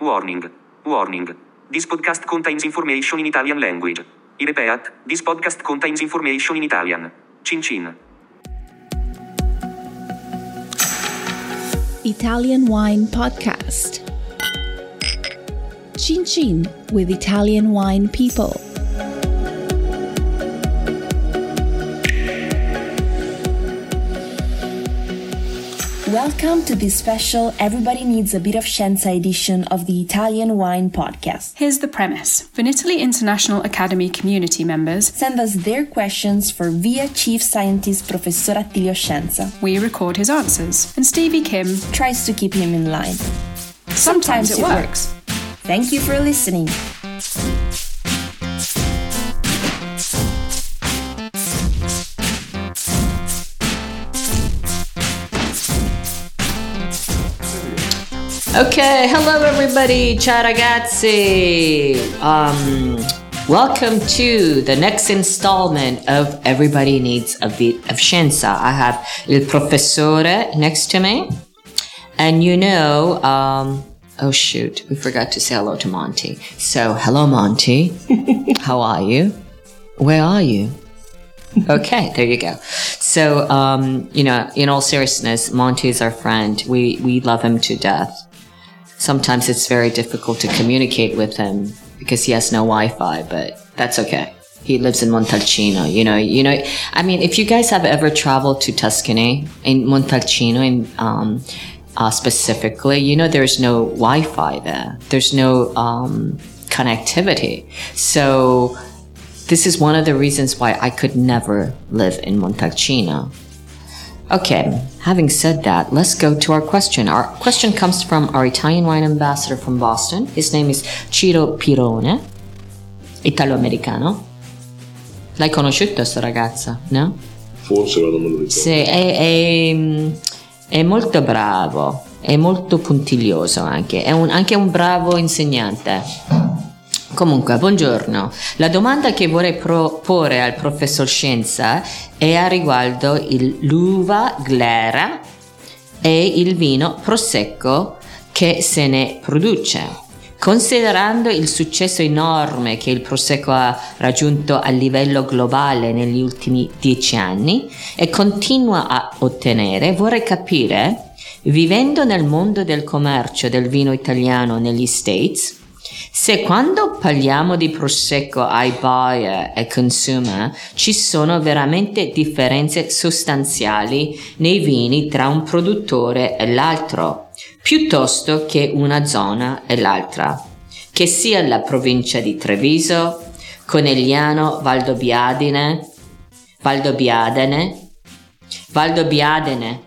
Warning. Warning. This podcast contains information in Italian language. I repeat, this podcast contains information in Italian. Cin cin. Italian Wine Podcast. Chin Chin with Italian Wine People. Welcome to this special Everybody Needs a Bit of Scienza edition of the Italian Wine Podcast. Here's the premise Vinitaly International Academy community members Send us their questions for VIA Chief Scientist Professor Attilio Scienza. we record his answers, and Stevie Kim. Tries to keep him in line. Sometimes it works. Thank you for listening. Okay, hello everybody, ciao ragazzi. Um, welcome to the next installment of Everybody Needs a Bit of Scienza. I have il professore next to me, and you know, um, oh shoot, we forgot to say hello to Monty. So, hello Monty, how are you? Where are you? okay, there you go. So, um, you know, in all seriousness, Monty is our friend. We we love him to death. Sometimes it's very difficult to communicate with him because he has no Wi-Fi, but that's okay. He lives in Montalcino, you know. You know, I mean, if you guys have ever traveled to Tuscany in Montalcino, in um, uh, specifically, you know, there's no Wi-Fi there. There's no um, connectivity. So this is one of the reasons why I could never live in Montalcino. Okay, having said that, let's go to our question. Our question comes from our Italian wine ambassador from Boston. His name is Ciro Pirone, italo-americano. L'hai conosciuto sta ragazza, no? Forse ma non me lo ricordo. Sì, è, è- è molto bravo, è molto puntiglioso anche, è un- anche un bravo insegnante. Comunque, buongiorno. La domanda che vorrei proporre al professor Scienza è a riguardo il- l'uva glera e il vino prosecco che se ne produce. Considerando il successo enorme che il prosecco ha raggiunto a livello globale negli ultimi dieci anni e continua a ottenere, vorrei capire, vivendo nel mondo del commercio del vino italiano negli States, se quando parliamo di prosecco ai buyer e consumer ci sono veramente differenze sostanziali nei vini tra un produttore e l'altro, piuttosto che una zona e l'altra, che sia la provincia di Treviso, Conegliano, Valdobbiadene, Valdobbiadene, Valdobbiadene,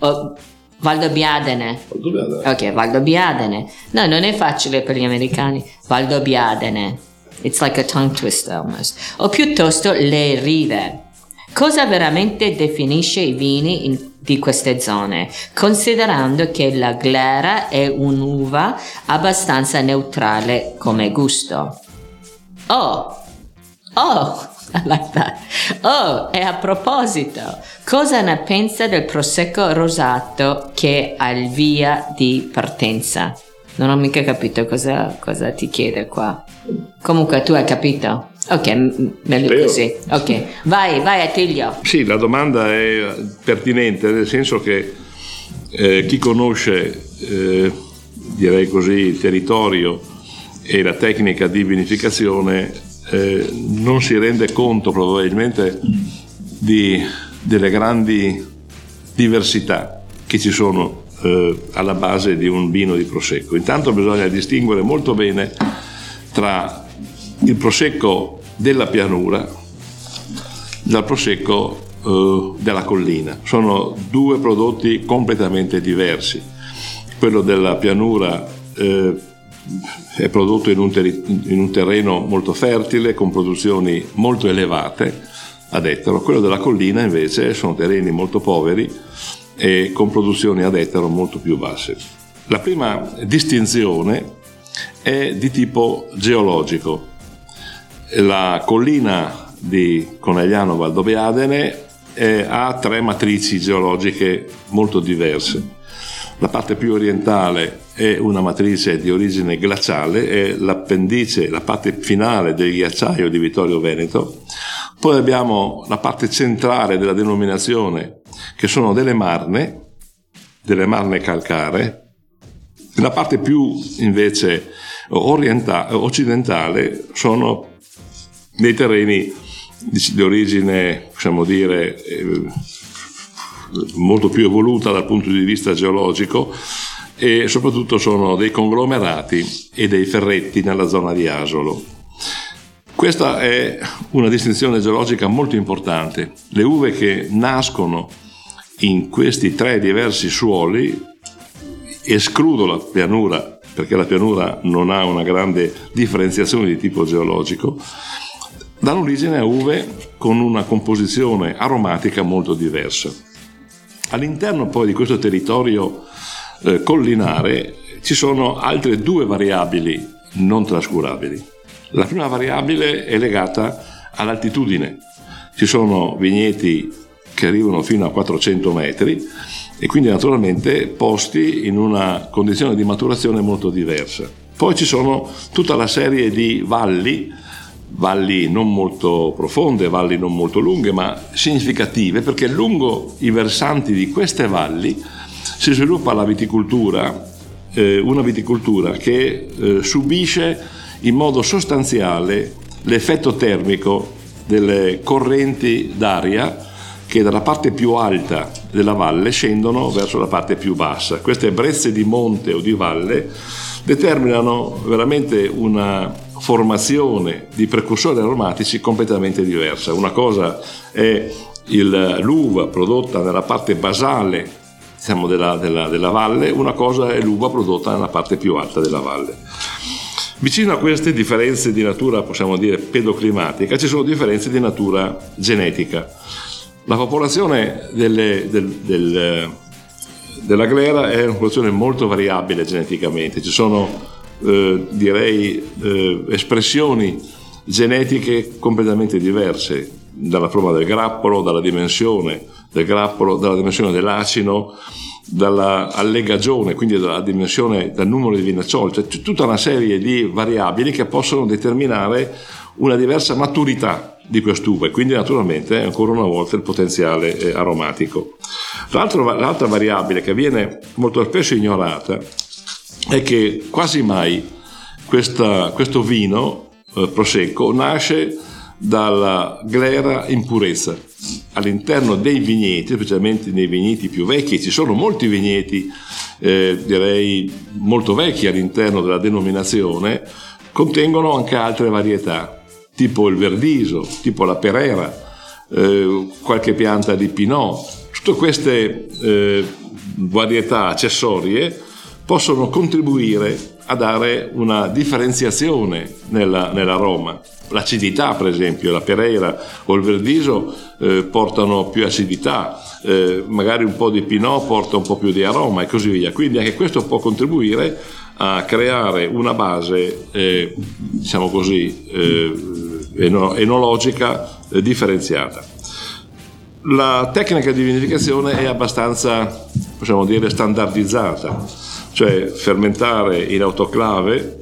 o Valdobbiadene. Dove Ok, Valdobbiadene. No, non è facile per gli americani. Valdobbiadene. It's like a tongue twister almost. O piuttosto le rive. Cosa veramente definisce i vini in- di queste zone? Considerando che la glera è un'uva abbastanza neutrale come gusto. Oh, Oh, I like that. Oh, e a proposito, cosa ne pensa del prosecco rosato che ha il via di partenza? Non ho mica capito cosa, cosa ti chiede qua. Comunque tu hai capito? Ok, meglio Spero. così. Ok, vai, vai Attilio. Sì, la domanda è pertinente, nel senso che eh, chi conosce, eh, direi così, il territorio e la tecnica di vinificazione eh, non si rende conto probabilmente di- delle grandi diversità che ci sono eh, alla base di un vino di prosecco. Intanto bisogna distinguere molto bene tra il prosecco della pianura dal prosecco eh, della collina. Sono due prodotti completamente diversi. Quello della pianura eh, è prodotto in un, terri- in un terreno molto fertile, con produzioni molto elevate ad ettaro. Quello della collina invece sono terreni molto poveri e con produzioni ad ettaro molto più basse. La prima distinzione è di tipo geologico. La collina di Conegliano Valdobbiadene eh, ha tre matrici geologiche molto diverse. La parte più orientale è una matrice di origine glaciale, è l'appendice, la parte finale del ghiacciaio di Vittorio Veneto. Poi abbiamo la parte centrale della denominazione, che sono delle marne, delle marne calcare. La parte più invece occidentale sono dei terreni di, di origine, possiamo dire, eh, molto più evoluta dal punto di vista geologico e soprattutto sono dei conglomerati e dei ferretti nella zona di Asolo. Questa è una distinzione geologica molto importante. Le uve che nascono in questi tre diversi suoli, escludo la pianura perché la pianura non ha una grande differenziazione di tipo geologico, danno origine a uve con una composizione aromatica molto diversa. All'interno poi di questo territorio eh, collinare ci sono altre due variabili non trascurabili. La prima variabile è legata all'altitudine. Ci sono vigneti che arrivano fino a 400 metri e quindi naturalmente posti in una condizione di maturazione molto diversa. Poi ci sono tutta la serie di valli, valli non molto profonde, valli non molto lunghe, ma significative, perché lungo i versanti di queste valli si sviluppa la viticoltura, eh, una viticoltura che eh, subisce in modo sostanziale l'effetto termico delle correnti d'aria che dalla parte più alta della valle scendono verso la parte più bassa. Queste brezze di monte o di valle determinano veramente una formazione di precursori aromatici completamente diversa. Una cosa è il, l'uva prodotta nella parte basale diciamo, della, della, della valle, una cosa è l'uva prodotta nella parte più alta della valle. Vicino a queste differenze di natura, possiamo dire, pedoclimatica, ci sono differenze di natura genetica. La popolazione delle, del, del, della glera è una popolazione molto variabile geneticamente, ci sono eh, direi eh, espressioni genetiche completamente diverse dalla forma del grappolo, dalla dimensione del grappolo, dalla dimensione dell'acino, dalla allegagione, quindi dalla dimensione, dal numero di vinaccioli, cioè tutta una serie di variabili che possono determinare una diversa maturità di quest'uva e quindi naturalmente ancora una volta il potenziale eh, aromatico. l'altra variabile che viene molto spesso ignorata è che quasi mai questa, questo vino eh, prosecco nasce dalla glera in purezza. All'interno dei vigneti, specialmente nei vigneti più vecchi, ci sono molti vigneti, eh, direi molto vecchi all'interno della denominazione, contengono anche altre varietà tipo il verdiso, tipo la perera, eh, qualche pianta di pinot. Tutte queste eh, varietà accessorie possono contribuire a dare una differenziazione nella, nell'aroma. L'acidità, per esempio, la pereira o il verdiso eh, portano più acidità, eh, magari un po' di pinot porta un po' più di aroma e così via. Quindi anche questo può contribuire a creare una base, eh, diciamo così, eh, enologica eh, differenziata. La tecnica di vinificazione è abbastanza, possiamo dire, standardizzata, cioè fermentare in autoclave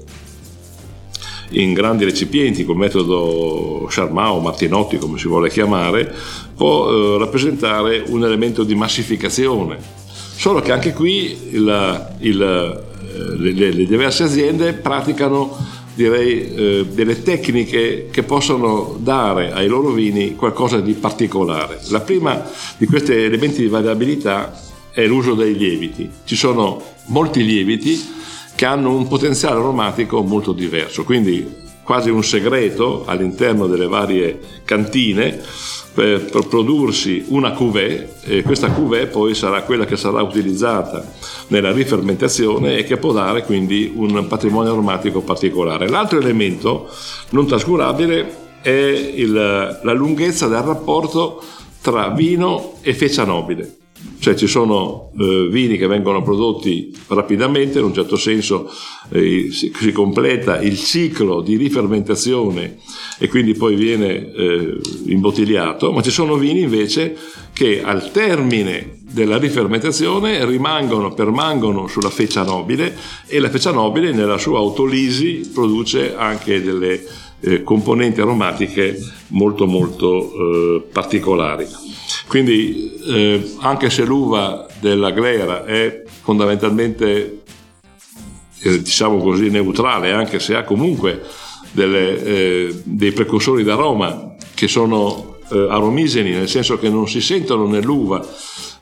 in grandi recipienti col metodo Charmat Martinotti come si vuole chiamare può eh, rappresentare un elemento di massificazione solo che anche qui il, il, eh, le, le diverse aziende praticano direi eh, delle tecniche che possono dare ai loro vini qualcosa di particolare. La prima di questi elementi di variabilità è l'uso dei lieviti. Ci sono molti lieviti che hanno un potenziale aromatico molto diverso, quindi quasi un segreto all'interno delle varie cantine per prodursi una cuvée e questa cuvée poi sarà quella che sarà utilizzata nella rifermentazione e che può dare quindi un patrimonio aromatico particolare. L'altro elemento non trascurabile è il, la lunghezza del rapporto tra vino e feccia nobile cioè ci sono eh, vini che vengono prodotti rapidamente, in un certo senso eh, si, si, completa il ciclo di rifermentazione e quindi poi viene eh, imbottigliato, ma ci sono vini invece che al termine della rifermentazione rimangono, permangono sulla feccia nobile e la feccia nobile nella sua autolisi produce anche delle eh, componenti aromatiche molto molto eh, particolari. Quindi eh, anche se l'uva della glera è fondamentalmente eh, diciamo così neutrale, anche se ha comunque delle, eh, dei precursori d'aroma che sono eh, aromigeni, nel senso che non si sentono nell'uva,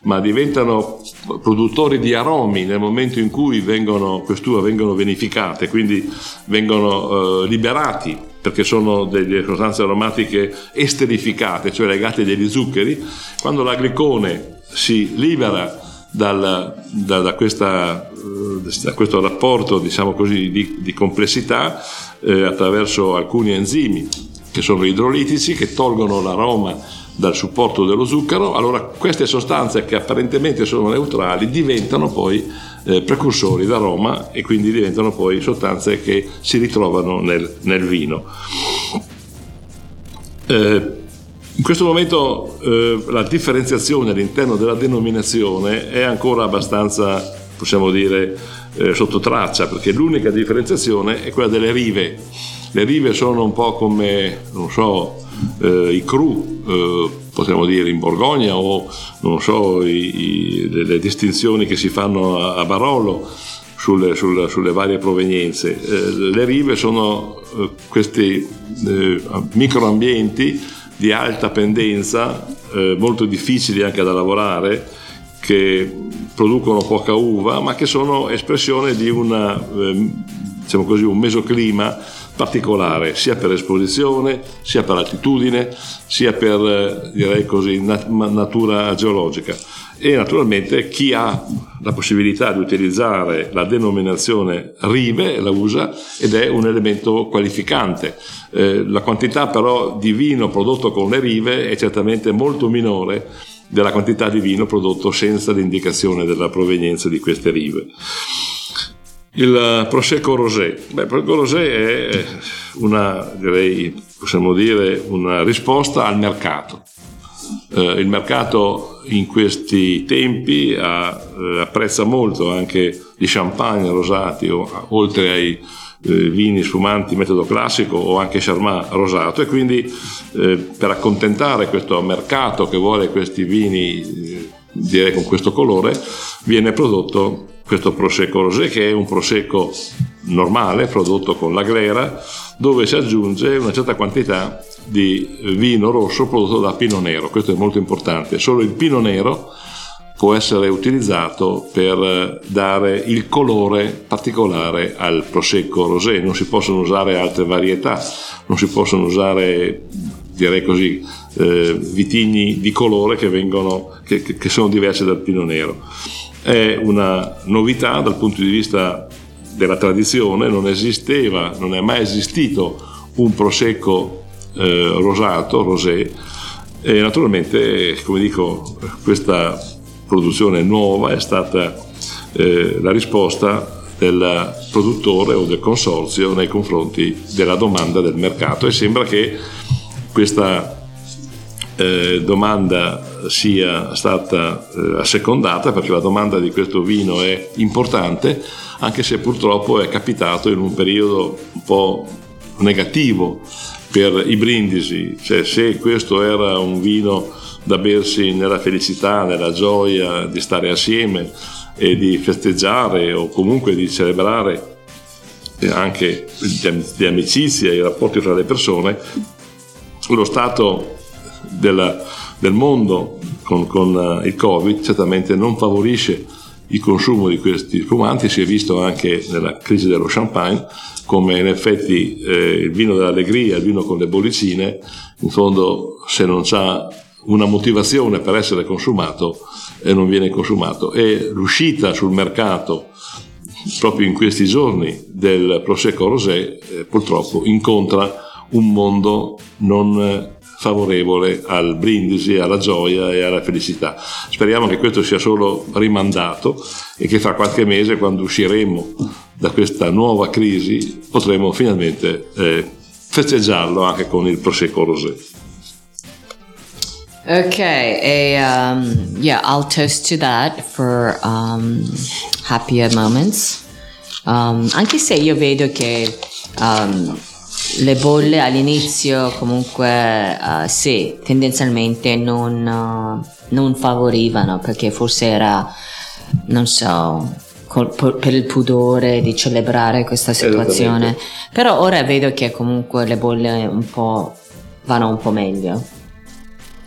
ma diventano produttori di aromi nel momento in cui vengono, quest'uva vengono vinificate, quindi vengono eh, liberati perché sono delle sostanze aromatiche esterificate, cioè legate degli zuccheri. Quando l'aglicone si libera dal, da, da, questa, da, questo rapporto diciamo così, di, di complessità eh, attraverso alcuni enzimi che sono idrolitici che tolgono l'aroma dal supporto dello zucchero, allora queste sostanze che apparentemente sono neutrali diventano poi eh, precursori d'aroma e quindi diventano poi sostanze che si ritrovano nel, nel vino. Eh, in questo momento eh, la differenziazione all'interno della denominazione è ancora abbastanza, possiamo dire, eh, sotto traccia, perché l'unica differenziazione è quella delle rive. Le rive sono un po' come, non so, eh, i cru, eh, potremmo dire in Borgogna, o non so, i, i, le, le, distinzioni che si fanno a, a Barolo sulle, sulle, sulle, varie provenienze. Eh, le rive sono eh, questi microambienti di alta pendenza, eh, molto difficili anche da lavorare, che producono poca uva, ma che sono espressione di una, eh, diciamo così, un mesoclima particolare, sia per esposizione, sia per altitudine, sia per, eh, direi così, nat- natura geologica. E naturalmente chi ha la possibilità di utilizzare la denominazione rive la usa ed è un elemento qualificante. Eh, la quantità però di vino prodotto con le rive è certamente molto minore della quantità di vino prodotto senza l'indicazione della provenienza di queste rive. Il Prosecco Rosé. Beh, Prosecco Rosé è una, direi, possiamo dire, una risposta al mercato. Eh, il mercato in questi tempi ha, eh, apprezza molto anche gli champagne rosati, o, oltre ai eh, vini sfumanti metodo classico o anche Charmat rosato e quindi eh, per accontentare questo mercato che vuole questi vini eh, direi con questo colore viene prodotto questo prosecco rosé che è un prosecco normale prodotto con la glera dove si aggiunge una certa quantità di vino rosso prodotto da pino nero. Questo è molto importante. Solo il pino nero può essere utilizzato per dare il colore particolare al prosecco rosé. Non si possono usare altre varietà non si possono usare direi così eh, vitigni di colore che, vengono, che, che sono diversi dal pino nero. È una novità dal punto di vista della tradizione, non esisteva, non è mai esistito un prosecco eh, rosato, rosé, e naturalmente, come dico, questa produzione nuova è stata eh, la risposta del produttore o del consorzio nei confronti della domanda del mercato e sembra che questa eh, domanda sia stata eh, assecondata perché la domanda di questo vino è importante anche se purtroppo è capitato in un periodo un po' negativo per i brindisi, cioè se questo era un vino da bersi nella felicità, nella gioia di stare assieme e di festeggiare o comunque di celebrare anche di amicizia i rapporti tra le persone, lo stato della, del mondo con, con eh, il Covid certamente non favorisce il consumo di questi fumanti, si è visto anche nella crisi dello champagne come in effetti eh, il vino dell'allegria, il vino con le bollicine, in fondo se non ha una motivazione per essere consumato eh, non viene consumato. E l'uscita sul mercato proprio in questi giorni del Prosecco Rosé eh, purtroppo incontra un mondo non favorevole al brindisi, alla gioia e alla felicità. Speriamo che questo sia solo rimandato e che fra qualche mese, quando usciremo da questa nuova crisi, potremo finalmente eh, festeggiarlo anche con il Prosecco Rosé. Okay, a, um, yeah, I'll toast to that for um, happier moments. Um, anche se io vedo che um, le bolle all'inizio comunque uh, sì, tendenzialmente non, uh, non favorivano perché forse era, non so, col, per il pudore di celebrare questa situazione. Però ora vedo che comunque le bolle un po' vanno un po' meglio.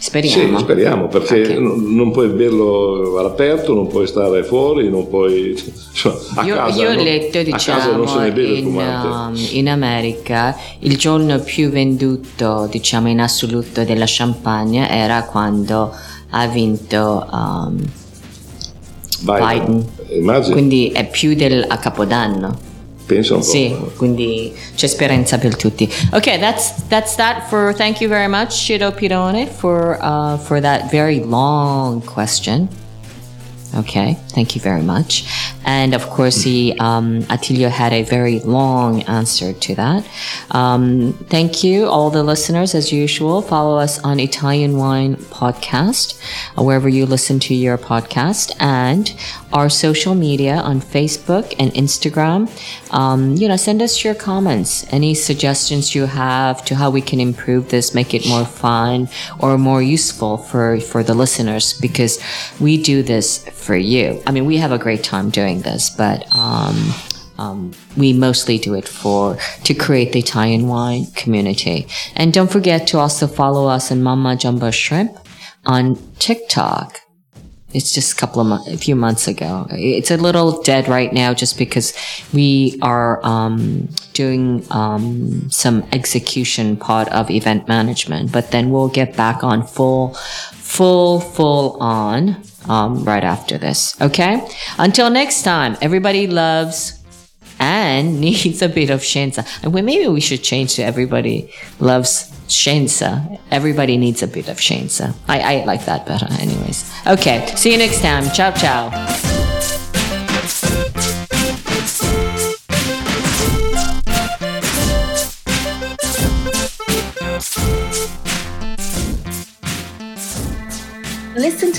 Speriamo. Sì, speriamo, perché okay. non puoi berlo all'aperto, non puoi stare fuori, non puoi... Cioè, a io, casa, io ho letto, diciamo, in, um, in, America il giorno più venduto, diciamo, in assoluto della champagne era quando ha vinto um, Biden. Biden. Quindi è più del a Capodanno. Penso un sì, quindi c'è speranza per tutti. Okay, that's that's that for thank you very much, Shido Pirone, for uh, for that very long question. Okay, thank you very much. And of course, he, um, Attilio had a very long answer to that. Um, thank you, all the listeners, as usual. Follow us on Italian Wine Podcast, uh, wherever you listen to your podcast, and our social media on Facebook and Instagram. Um, you know, send us your comments, any suggestions you have to how we can improve this, make it more fun or more useful for, for the listeners, because we do this for you. I mean, we have a great time doing this, but um, um, we mostly do it for to create the Italian wine community. And don't forget to also follow us on Mama Jumbo Shrimp on TikTok. It's just a couple of a few months ago. It's a little dead right now just because we are um, doing um, some execution part of event management. But then we'll get back on full, full, full on um, right after this. Okay? Until next time, everybody loves and needs a bit of scienza. And maybe we should change to everybody loves scienza. Everybody needs a bit of scienza. I, I like that better, anyways. Okay, see you next time. Ciao, ciao.